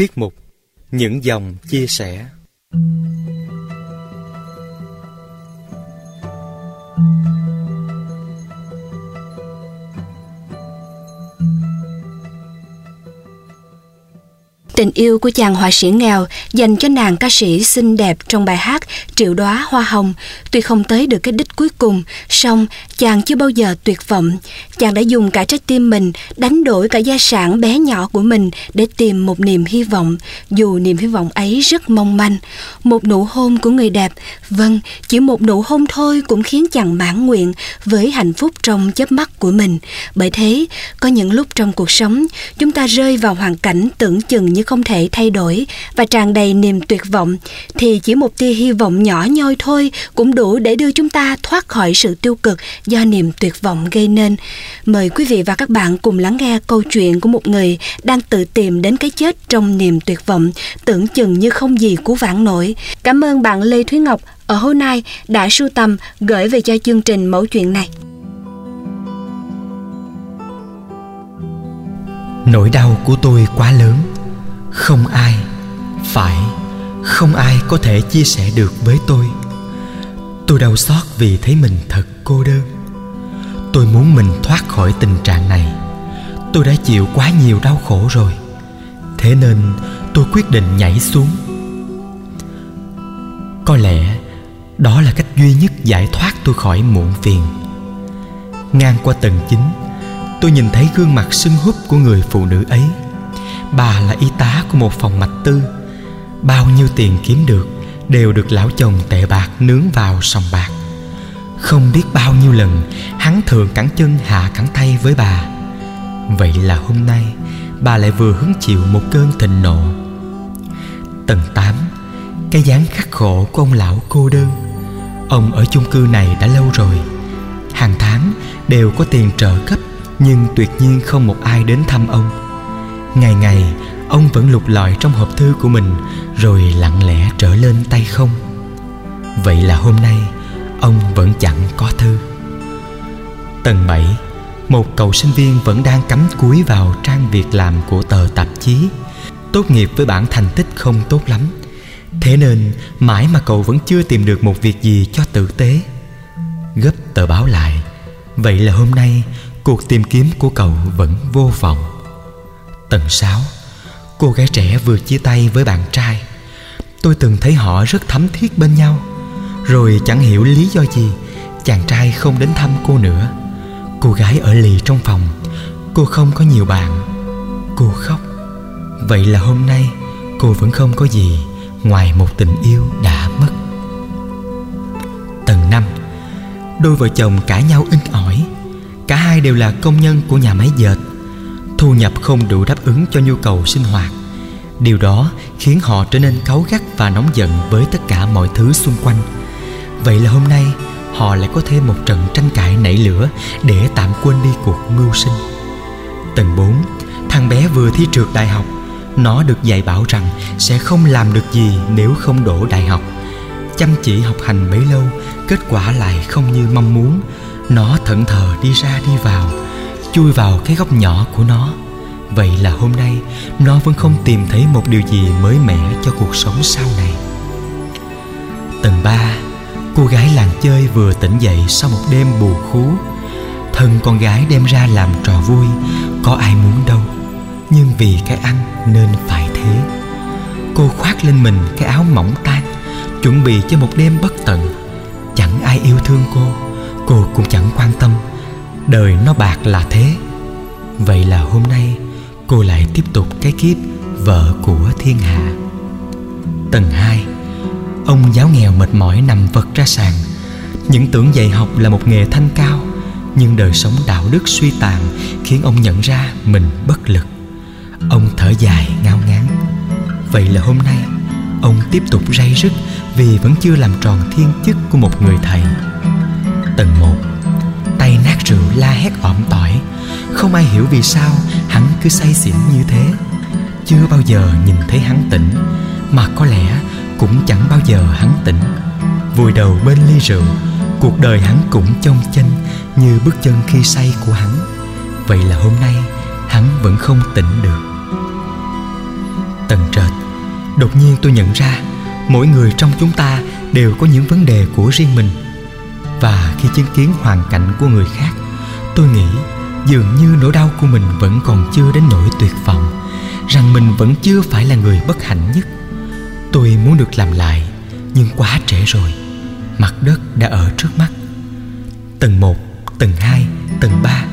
Tiết mục Những dòng chia sẻ. Tình yêu của chàng họa sĩ nghèo dành cho nàng ca sĩ xinh đẹp trong bài hát Triệu đóa hoa hồng. Tuy không tới được cái đích cuối cùng, song chàng chưa bao giờ tuyệt vọng. Chàng đã dùng cả trái tim mình đánh đổi cả gia sản bé nhỏ của mình để tìm một niềm hy vọng, dù niềm hy vọng ấy rất mong manh. Một nụ hôn của người đẹp, vâng, chỉ một nụ hôn thôi cũng khiến chàng mãn nguyện với hạnh phúc trong chớp mắt của mình. Bởi thế, có những lúc trong cuộc sống, chúng ta rơi vào hoàn cảnh tưởng chừng như không thể thay đổi và tràn đầy niềm tuyệt vọng thì chỉ một tia hy vọng nhỏ nhoi thôi cũng đủ để đưa chúng ta thoát khỏi sự tiêu cực do niềm tuyệt vọng gây nên. Mời quý vị và các bạn cùng lắng nghe câu chuyện của một người đang tự tìm đến cái chết trong niềm tuyệt vọng, tưởng chừng như không gì cứu vãn nổi. Cảm ơn bạn Lê Thúy Ngọc ở hôm nay đã sưu tầm gửi về cho chương trình mẫu chuyện này. Nỗi đau của tôi quá lớn không ai, phải, không ai có thể chia sẻ được với tôi. Tôi đau xót vì thấy mình thật cô đơn. Tôi muốn mình thoát khỏi tình trạng này. Tôi đã chịu quá nhiều đau khổ rồi. Thế nên tôi quyết định nhảy xuống. Có lẽ đó là cách duy nhất giải thoát tôi khỏi muộn phiền. Ngang qua tầng chín tôi nhìn thấy gương mặt sưng húp của người phụ nữ ấy bà là y tá của một phòng mạch tư. Bao nhiêu tiền kiếm được đều được lão chồng tệ bạc nướng vào sòng bạc. Không biết bao nhiêu lần hắn thường cẳng chân hạ cẳng tay với bà. Vậy là hôm nay bà lại vừa hứng chịu một cơn thịnh nộ. Tầng 8 cái dáng khắc khổ của ông lão cô đơn. Ông ở chung cư này đã lâu rồi. Hàng tháng đều có tiền trợ cấp, nhưng tuyệt nhiên không một ai đến thăm ông. Ngày ngày, ông vẫn lục lọi trong hộp thư của mình, Rồi lặng lẽ trở lên tay không. Vậy là hôm nay, ông vẫn chẳng có thư. Tầng 7 Một cậu sinh viên vẫn đang cắm cúi vào trang việc làm của tờ tạp chí. Tốt nghiệp với bản thành tích không tốt lắm. Thế nên, mãi mà cậu vẫn chưa tìm được một việc gì cho tử tế. Gấp tờ báo lại, Vậy là hôm nay, cuộc tìm kiếm của cậu vẫn vô vọng. Tầng 6 Cô gái trẻ vừa chia tay với bạn trai. Tôi từng thấy họ rất thấm thiết bên nhau. Rồi chẳng hiểu lý do gì, Chàng trai không đến thăm cô nữa. Cô gái ở lì trong phòng. Cô không có nhiều bạn. Cô khóc. Vậy là hôm nay, cô vẫn không có gì Ngoài một tình yêu đã mất. Tầng 5 Đôi vợ chồng cãi nhau in ỏi. Cả hai đều là công nhân của nhà máy dệt thu nhập không đủ đáp ứng cho nhu cầu sinh hoạt. Điều đó khiến họ trở nên cáu gắt và nóng giận với tất cả mọi thứ xung quanh. Vậy là hôm nay, họ lại có thêm một trận tranh cãi nảy lửa để tạm quên đi cuộc mưu sinh. Tầng 4 thằng bé vừa thi trượt đại học. Nó được dạy bảo rằng sẽ không làm được gì nếu không đổ đại học. Chăm chỉ học hành bấy lâu, kết quả lại không như mong muốn. Nó thẫn thờ đi ra đi vào chui vào cái góc nhỏ của nó. Vậy là hôm nay, nó vẫn không tìm thấy một điều gì mới mẻ cho cuộc sống sau này. Tầng 3 cô gái làng chơi vừa tỉnh dậy sau một đêm bù khú. Thân con gái đem ra làm trò vui, có ai muốn đâu. Nhưng vì cái ăn nên phải thế. Cô khoác lên mình cái áo mỏng tan, chuẩn bị cho một đêm bất tận. Chẳng ai yêu thương cô cô cũng chẳng quan tâm đời nó bạc là thế. Vậy là hôm nay cô lại tiếp tục cái kiếp vợ của thiên hạ. Tầng 2 ông giáo nghèo mệt mỏi nằm vật ra sàn. Những tưởng dạy học là một nghề thanh cao, nhưng đời sống đạo đức suy tàn khiến ông nhận ra mình bất lực. Ông thở dài ngao ngán. Vậy là hôm nay, ông tiếp tục ray rứt vì vẫn chưa làm tròn thiên chức của một người thầy. Tầng 1 tay nát rượu la hét ỏm tỏi. Không ai hiểu vì sao hắn cứ say xỉn như thế. Chưa bao giờ nhìn thấy hắn tỉnh, mà có lẽ cũng chẳng bao giờ hắn tỉnh. Vùi đầu bên ly rượu, cuộc đời hắn cũng trông chênh như bước chân khi say của hắn. Vậy là hôm nay, hắn vẫn không tỉnh được. Tầng trệt, đột nhiên tôi nhận ra, mỗi người trong chúng ta đều có những vấn đề của riêng mình và khi chứng kiến hoàn cảnh của người khác tôi nghĩ dường như nỗi đau của mình vẫn còn chưa đến nỗi tuyệt vọng rằng mình vẫn chưa phải là người bất hạnh nhất. Tôi muốn được làm lại nhưng quá trễ rồi. Mặt đất đã ở trước mắt. Tầng một, tầng hai, tầng ba,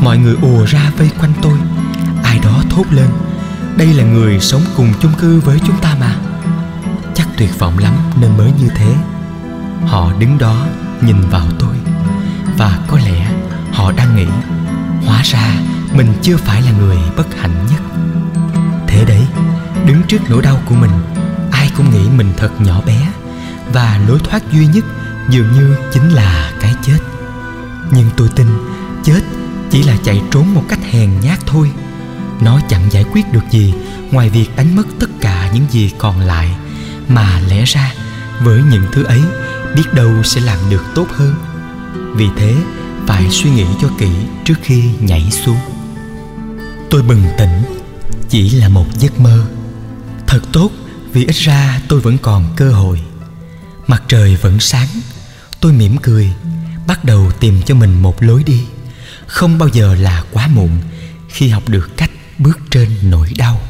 mọi người ùa ra vây quanh tôi. Ai đó thốt lên đây là người sống cùng chung cư với chúng ta mà. Chắc tuyệt vọng lắm nên mới như thế. Họ đứng đó nhìn vào tôi. Và có lẽ họ đang nghĩ, hóa ra mình chưa phải là người bất hạnh nhất. Thế đấy, đứng trước nỗi đau của mình, ai cũng nghĩ mình thật nhỏ bé. Và lối thoát duy nhất dường như chính là cái chết. Nhưng tôi tin chết chỉ là chạy trốn một cách hèn nhát thôi. Nó chẳng giải quyết được gì ngoài việc đánh mất tất cả những gì còn lại. Mà lẽ ra, với những thứ ấy biết đâu sẽ làm được tốt hơn. Vì thế, phải suy nghĩ cho kỹ trước khi nhảy xuống. Tôi bừng tỉnh, chỉ là một giấc mơ. Thật tốt, vì ít ra tôi vẫn còn cơ hội. Mặt trời vẫn sáng, tôi mỉm cười, bắt đầu tìm cho mình một lối đi. Không bao giờ là quá muộn khi học được cách bước trên nỗi đau.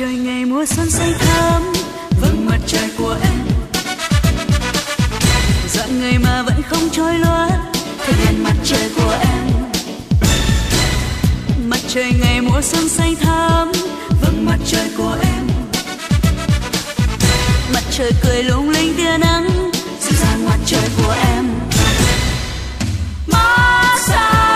Trời ngày mùa xuân xanh thắm vầng mặt trời của em. Dạng người mà vẫn không trôi loát thể hiện mặt trời của em. Mặt trời ngày mùa xuân xanh thắm vầng mặt trời của em. Mặt trời cười lung linh tia nắng, dịu dàng mặt trời của em. Massage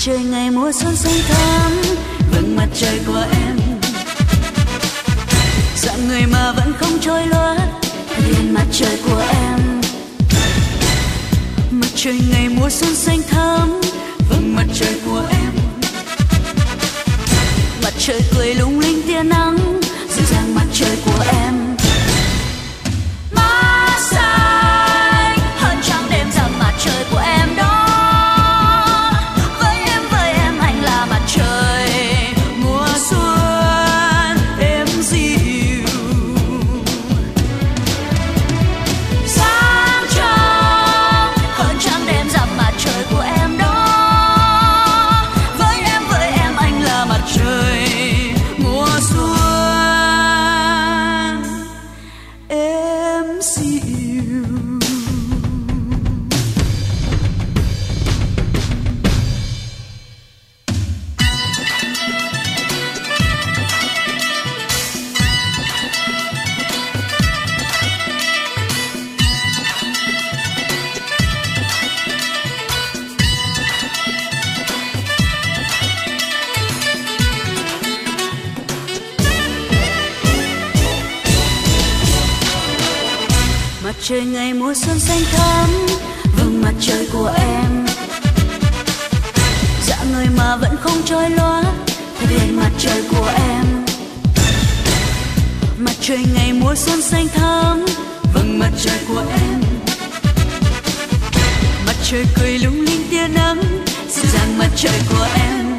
trời ngày mùa xuân xanh thắm, vầng mặt trời của em. Dạng người mà vẫn không trôi loát liền mặt trời của em. Mặt trời ngày mùa xuân xanh thắm, vầng mặt trời của em. Mặt trời cười lung linh tia nắng, dịu dàng mặt trời của em. Trời ngày mùa xuân xanh thắm vầng mặt trời của em. Dạ người mà vẫn không trôi loa về mặt trời của em. Mặt trời ngày mùa xuân xanh thắm vầng mặt trời của em. Mặt trời cười lung linh tia nắng, dịu dàng mặt trời của em.